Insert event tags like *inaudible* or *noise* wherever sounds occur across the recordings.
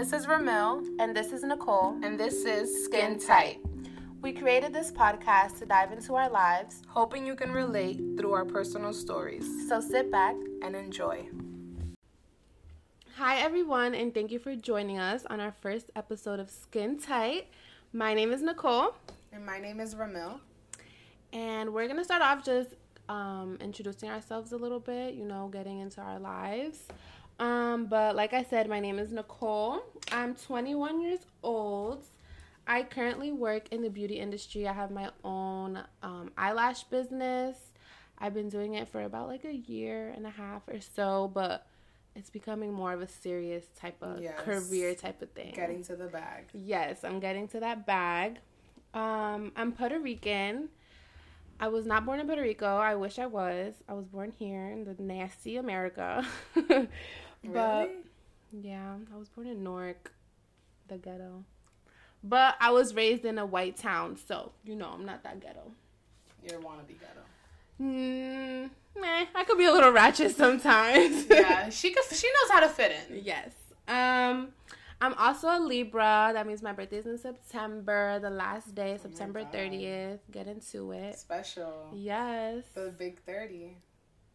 This is Ramil, And this is Nicole. and this is Skin Tight. We created this podcast to dive into our lives, hoping you can relate through our personal stories so sit back. and enjoy. Hi, everyone, and thank you for joining us on our first episode of Skin Tight. My name is Nicole, And my name is Ramil. and we're going to start off just um, introducing ourselves a little bit, you know, getting into our lives. Um, but like I said, my name is Nicole. I'm 21 years old. I currently work in the beauty industry. I have my own um, eyelash business. I've been doing it for about like a year and a half or so, but it's becoming more of a serious type of Yes. career type of thing. Getting to the bag. Yes, I'm getting to that bag. Um, I'm Puerto Rican. I was not born in Puerto Rico. I wish I was. I was born here in the nasty America. *laughs* but Really? yeah, I was born in Newark, the ghetto. But I was raised in a white town, so you know I'm not that ghetto. You're wannabe ghetto. Mm, meh, I could be a little ratchet sometimes. Yeah, *laughs* she could, she knows how to fit in. Yes. Um, I'm also a Libra. That means my birthday is in September. The last day, September 30th. Get into it. Special. Yes. The big 30.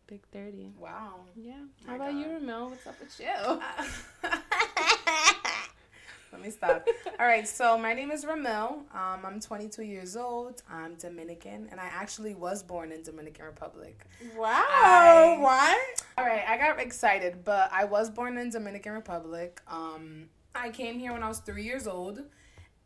Big 30. Wow. Yeah. My How about you, God. Ramil? What's up with you? *laughs* Let me stop. All right, so my name is Ramil. Um, I'm 22 years old. I'm Dominican, and I actually was born in Dominican Republic. Wow. I- what? All right, I got excited, but I was born in Dominican Republic. Um, I came here when I was three years old,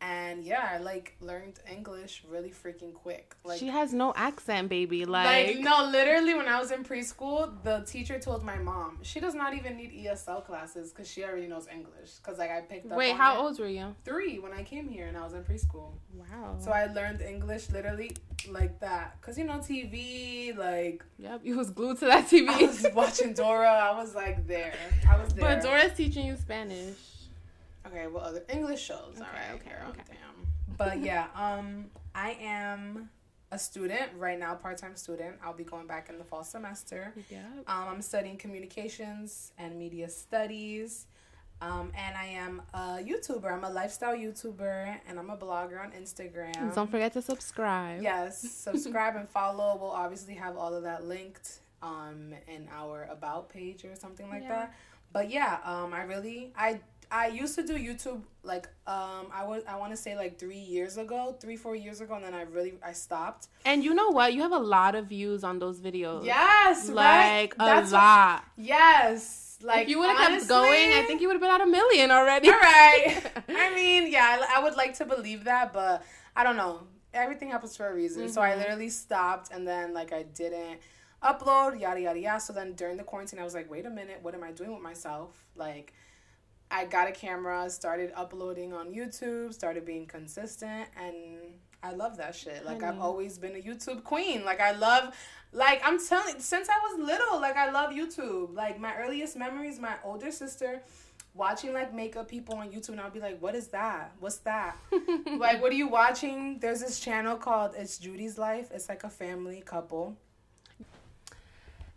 and yeah, I like learned English really freaking quick. Like, she has no accent, baby. like, Like, no, literally, when I was in preschool, the teacher told my mom she does not even need ESL classes because she already knows English. Because like I picked up. Wait, on how it. old were you? Three when I came here and I was in preschool. Wow. So I learned English literally like that. Cause you know TV, like yep, you was glued to that TV. I was watching Dora. I was like there. I was there. but Dora's teaching you Spanish. Okay, well other English shows. Okay, All right, okay, girl, okay. Damn. But yeah, um, I am a student right now, part time student. I'll be going back in the fall semester. Yeah. Um, I'm studying communications and media studies. Um, and I am a YouTuber. I'm a lifestyle YouTuber and I'm a blogger on Instagram. Don't forget to subscribe. Yes, *laughs* subscribe and follow. We'll obviously have all of that linked um in our about page or something like Yeah. that. But yeah, um I really I I used to do YouTube like um I was I want to say like 3 years ago, 3 4 years ago and then I really I stopped. And you know what? You have a lot of views on those videos. Yes, right? Like a That's what- lot. yes. Like if you would have kept going, I think you would have been at a million already. All right. *laughs* I mean, yeah, I I would like to believe that, but I don't know. Everything happens for a reason. So I Mhm. literally stopped and then like I didn't upload, yada yada yada. So then during the quarantine I was like, wait a minute, what am I doing with myself? Like I got a camera, started uploading on YouTube, started being consistent and I love that shit. Like I've always been a YouTube queen. Like I love like I'm telling since I was little, like I love YouTube. Like my earliest memories, my older sister watching like makeup people on YouTube and I'll be like, What is that? What's that? *laughs* like what are you watching? There's this channel called It's Judy's Life. It's like a family couple.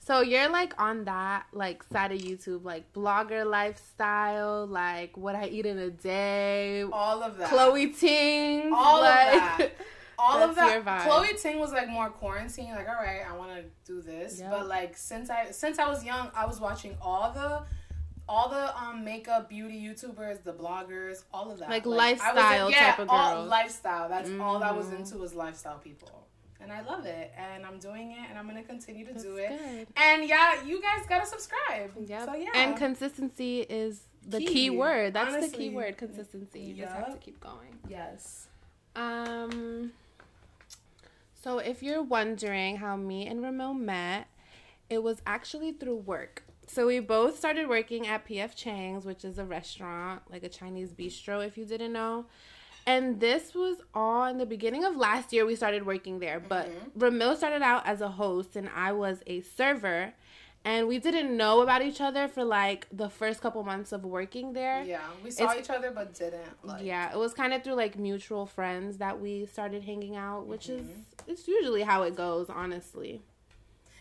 So you're like on that like side of YouTube, like blogger lifestyle, like what I eat in a day, All of that. Chloe Ting, All of that. *laughs* all of that. Chloe Ting was like more quarantine, like, all right, I want to do this. Yep. But like since I since I was young, I was watching all the all the um makeup beauty YouTubers, the bloggers, all of that. Like I was lifestyle yeah, type of all girls. lifestyle. That's all I was into was lifestyle people. And I love it. And I'm doing it and I'm gonna continue to That's do it. good. And yeah, you guys gotta subscribe. Yep. So yeah. And consistency is the key, Key, word. That's the key word, consistency. You just have to keep going. yes. Um so if you're wondering how me and Ramil met, it was actually through work. So we both started working at PF Chang's, which is a restaurant, like a Chinese bistro if you didn't know. And this was on the beginning of last year we started working there. But Ramil started out as a host and I was a server. And we didn't know about each other for like the first couple months of working there. Yeah. We saw It's- each other but didn't like yeah, it was kind of through like mutual friends that we started hanging out, which is Mm-hmm. it's usually how it goes, honestly.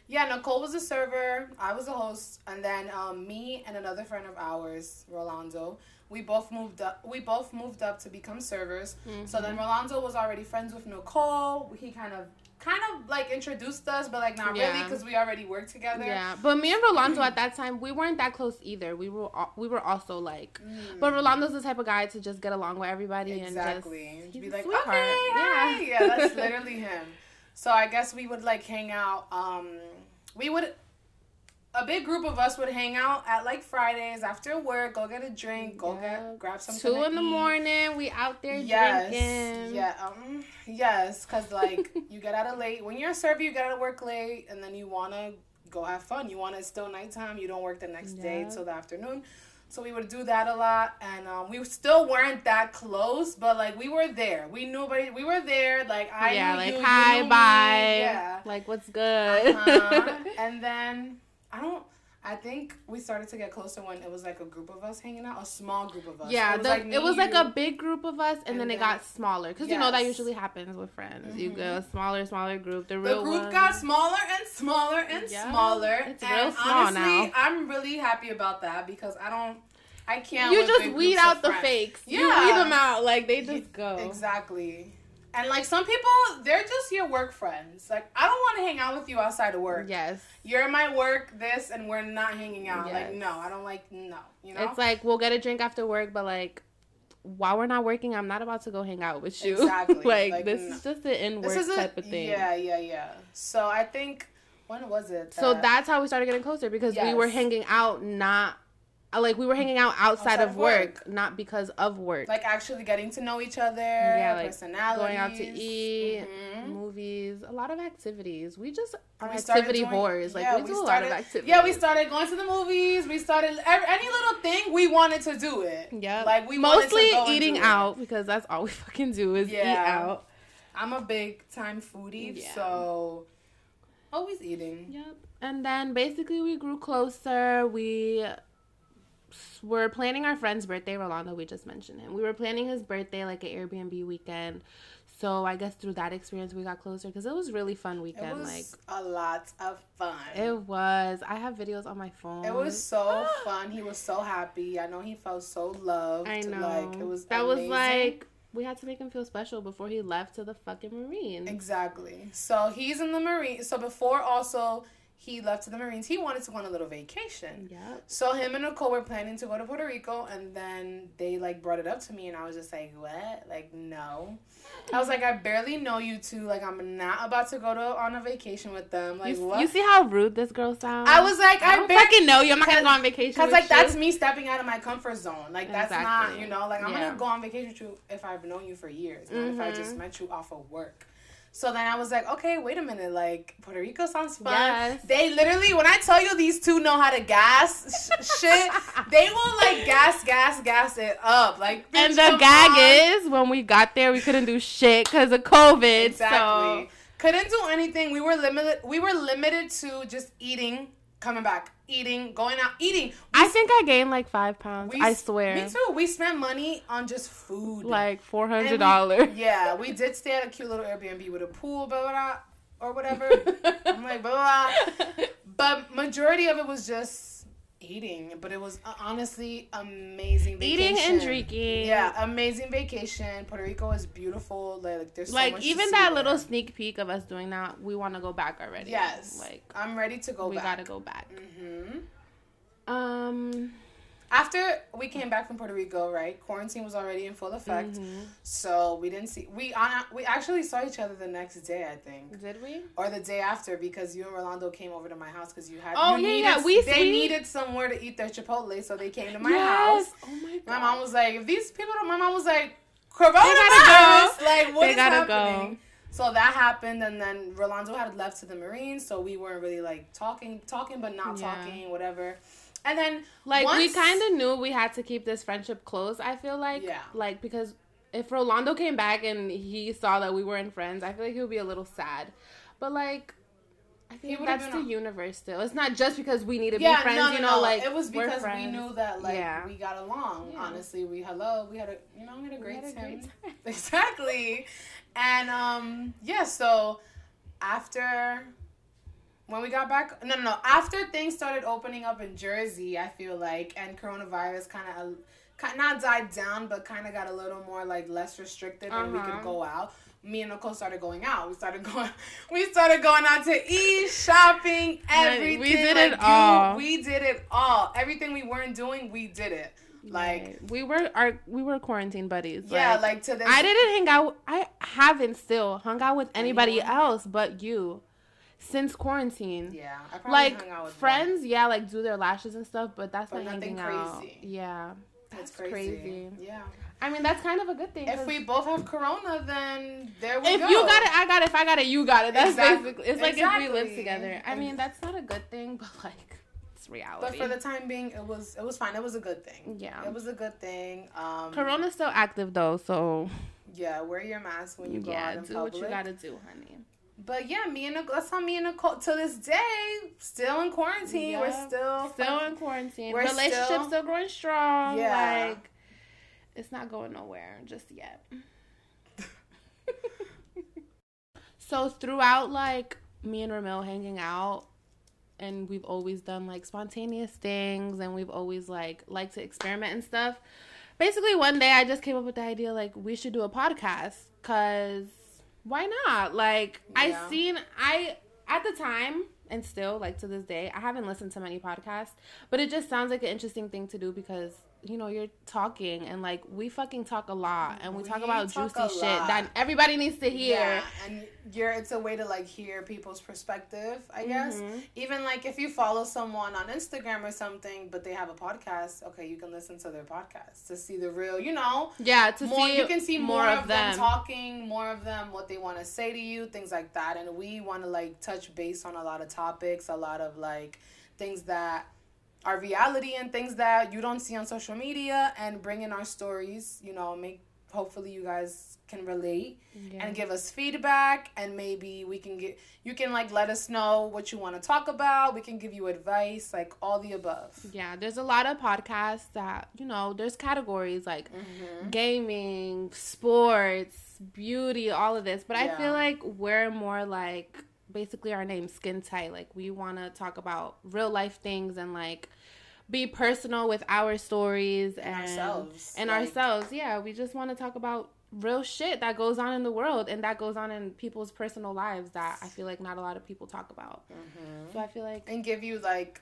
Yeah, Nicole was a server. I was a host, and then um, me and another friend of ours, Rolando, we both moved up. We both moved up to become servers. So then Rolando was already friends with Nicole. He kind of, kind of like introduced us, but like not really because we already worked together. Yeah, but me and Rolando at that time we weren't that close either. We were al- we were also like, but Rolando's the type of guy to just get along with everybody Exactly. and just be he's like, sweetheart. okay, Yeah. yeah, yeah, that's *laughs* literally him. So I guess we would like hang out. Um, we would. A big group of us would hang out at like Fridays after work, go get a drink, go Yeah. get grab something. two in the eat. morning. We out there Yes, drinking. yeah, um, yes, because like *laughs* you get out of late when you're a server, you get out of work late, and then you wanna go have fun. You wanna it's still nighttime. You don't work the next day till the afternoon. So we would do that a lot, and um, we still weren't that close, but like we were there. We knew, but we were there. Like I yeah, knew like you, you hi, me. bye. Yeah. Like what's good? Uh-huh. *laughs* and then I don't. I think we started to get closer when it was like a group of us hanging out, a small group of us. Yeah, it was the, like it was like a big group of us, and, And then it got smaller because you know that usually happens with friends. You Mhm. go smaller, smaller group. The The group ones- got smaller and smaller and Yeah, smaller. it's and real small honestly, now. I'm really happy about that because I don't, I can't. You just weed out the friends. fakes. You Yeah. weed them out. Like they just go. Exactly. And like some people, they're just your work friends. Like I don't want to hang out with you outside of work. Yes. You're my work, this, and we're not hanging out. Like no, I don't like no. You know. It's like we'll get a drink after work, but like while we're not working, I'm not about to go hang out with you. Exactly. *laughs* like, Like, this no. is just an in work this is a type of thing. yeah, yeah, yeah. So I think when was it? So that's how we started getting closer because we were hanging out not like we were hanging out outside, Outside of work, work. not because of work. like actually getting to know each other. Yeah, like, personalities, going out to eat, Mhm. movies, a lot of activities. We just are We activity doing- whores. Like yeah, we we do a lot of activities. Yeah, we started going to the movies. We started every, any little thing we wanted to do it. Yeah, like we wanted to mostly eating do it. out because that's all we *laughs* fucking do is eat out. I'm a big time foodie, Yeah. so always eating. Yep. And then basically we grew closer. We were planning our friend's birthday, Rolando, we just mentioned him. We were planning his birthday like an Airbnb weekend. So I guess through that experience we got closer because it was really fun It weekend. was like a lot of fun. it was. I have videos on my phone. It was so *gasps* fun. He was so happy. I know he felt so loved. I know. Like it was that was like we had to make him feel special before he left to the fucking Marine. Exactly. So he's in the Marine. So before also he left to the Marines, he wanted to go on a little vacation. Yeah. So him and Nicole were planning to go to Puerto Rico, and then they like brought it up to me, and I was just like, "What? Like, no." I was like, "I barely know you two. Like, I'm not about to go to on a vacation with them. Like, you, what?" you see how rude this girl sounds? I was like, I "I don't barely." fucking know you. I'm not gonna go on vacation. Cause like you. that's me stepping out of my comfort zone. Like that's not, you know, like I'm Yeah. gonna go on vacation with you if I've known you for years, not if I Mhm. just met you off of work. So then I was like, okay, wait a minute, like Puerto Rico sounds fun. Yes. They literally, when I tell you these two know how to gas sh- shit, they will like gas, gas, gas it up. Like, And the gag on. is when we got there, we couldn't do shit because of COVID. exactly So couldn't do anything. We were limited. We were limited to just eating, coming back, eating, going out, eating. I think I gained like five pounds. We I swear. Me too. We spent money on just food. Like four hundred we- dollars. *laughs* Yeah, we did stay at a cute little Airbnb with a pool, blah blah, blah or whatever. *laughs* I'm like blah, blah blah. But majority of it was just eating. But it was uh, honestly amazing. Vacation. Eating and drinking. Yeah, amazing vacation. Puerto Rico is beautiful. Like there's so Like even that there. little sneak peek of us doing that, we want to go back already. Yes, Like I'm ready to go we back. gotta go back. hmm Um. After we came back from Puerto Rico, right? Quarantine was already in full effect, mhm. so we didn't see. We uh, we actually saw each other the next day, I think. Did we? or the day after because you and Rolando came over to my house because you had Oh, you yeah, needed, yeah, we- they we- needed somewhere to eat their Chipotle, so they came to my yes. house. Oh my god. My mom was like, "If these people," don't, my mom was like, "Coronavirus, like what They is gotta happening?" go. So that happened, and then Rolando had left to the Marines, so we weren't really like talking, talking, but not Yeah. talking, whatever. And then Like we kind of knew we had to keep this friendship close. I feel like, Yeah. like because if Rolando came back and he saw that we weren't friends, I feel like he would be a little sad. But like, I think that's the universe. Still, it's not just because we need to yeah, be friends. no, no, you know, no. like it was because we knew that like Yeah. we got along. Yeah. Honestly, we hello, we had a you know we had a great had a time. great time. *laughs* exactly, and um yeah, so after when we got back, no, no, no. After things started opening up in Jersey, I feel like, and coronavirus kind of, not died down, but kind of got a little more like less restricted, and we Uh-huh. could go out. Me and Nicole started going out. We started *laughs* going. We started going out to eat, shopping, everything. we did it you- all. We did it all. Everything we weren't doing, we did it. Like Right. we were our we were quarantine buddies. yeah, like to this. I didn't hang out. I haven't still hung out with anybody Anyone? else but you since quarantine. Yeah, I probably Like hung out with friends, yeah, like do their lashes and stuff, but that's But not nothing hanging out. Yeah, One. that's It's crazy. Yeah. I mean, that's kind of a good thing. If we both have corona, then there we if go. you got it, I got it. If I got it, you got it. That's Exactly. basically. It's like if we live together. I mean, that's not a good thing, *laughs* but like, it's reality. But for the time being, it was it was fine. It was a good thing. Yeah. It was a good thing. Um, Corona's still active though, so Yeah, wear your mask when you go yeah, out in do public. what you gotta do, honey. But yeah, me and Nicole, that's how me and Nicole to this day still in quarantine. We're Yeah. still Still in quarantine. We're Relationship still- still, growing strong. Yeah. Like it's not going nowhere just yet. *laughs* so throughout like me and Ramil hanging out and we've always done like spontaneous things and we've always like liked to experiment and stuff. Basically one day I just came up with the idea like we should do a podcast cuz why not? Like I Yeah. seen I at the time and still like to this day I haven't listened to many podcasts, but it just sounds like an interesting thing to do because you know you're talking and like we fucking talk a lot and we, talk about talk juicy shit lot. that everybody needs to hear. Yeah, and you're it's a way to like hear people's perspective, I guess. Mhm. Even like if you follow someone on Instagram or something, but they have a podcast, okay, you can listen to their podcast to see the real, you know, Yeah, to more see you can see more, of them. them. talking, more of them what they want to say to you, things like that. And we want to like touch base on a lot of topics, a lot of like things that are reality and things that you don't see on social media and bring in our stories, you know, make hopefully you guys can relate Yeah. and give us feedback and maybe we can get you can like let us know what you want to talk about we can give you advice like all the above Yeah, there's a lot of podcasts that, you know, there's categories like Mm-hmm. gaming, sports, beauty, all of this. But I feel like we're more like basically our name skin tight. Like we want to talk about real life things and like be personal with our stories and, ourselves, And like- ourselves. Yeah, we just want to talk about real shit that goes on in the world and that goes on in people's personal lives that I feel like not a lot of people talk about. Mm-hmm. So I feel like and give you like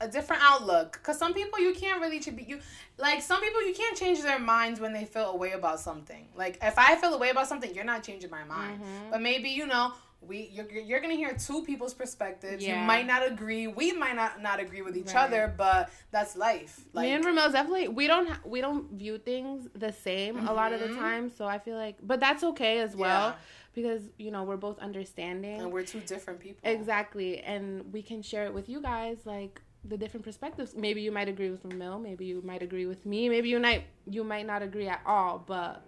a different outlook because some people you can't really you like some people you can't change their minds when they feel a way about something like if i feel a way about something you're not changing my mind Mhm. but maybe you know we you're, you're gonna hear two people's perspectives Yeah. you might not agree we might not not agree with each Right. other but that's life like me and Ramil's definitely we don't ha- we don't view things the same a lot of the Mhm. time. So I feel like, but that's okay as well Yeah. because you know we're both understanding and we're two different people exactly, and we can share it with you guys like the different perspectives. Maybe you might agree with Ramil, maybe you might agree with me, maybe you might you might not agree at all, but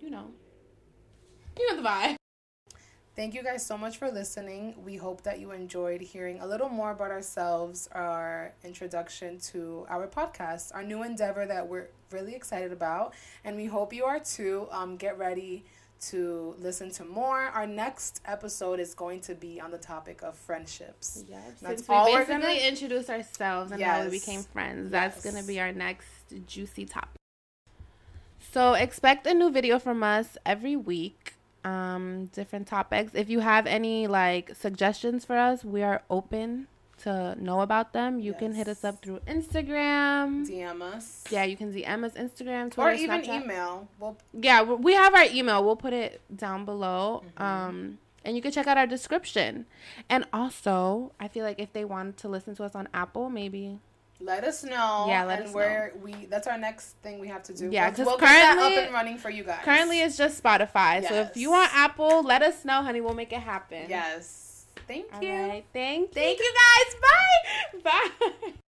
you know, you know the vibe. Thank you guys so much for listening. We hope that you enjoyed hearing a little more about ourselves, our introduction to our podcast, our new endeavor that we're really excited about. And we hope you are too. Um, get ready to listen to more. Our next episode is going to be on the topic of friendships. Yeah, That's since we all we're basically gonna- introduced ourselves and how we became friends, that's Yes. gonna be our next juicy topic. So expect a new video from us every week. Um, different topics. If you have any like suggestions for us, we are open to know about them. You can hit us up through Instagram. DM us. Yeah, you can DM us Instagram, Twitter, Or even Snapchat. email. Well, Yeah, we we have our email. We'll put it down below. Mm-hmm. Um, and you can check out our description. And also, I feel like if they want to listen to us on Apple, maybe let us know. Yeah, let and us where we that's our next thing we have to do. Yeah, We'll- 'cause we'll get that currently- up and running for you guys. currently it's just Spotify. So if you want Apple, let us know, honey. We'll make it happen. Yes. Thank All you. right. Thank Thank you guys. Bye. Bye. *laughs*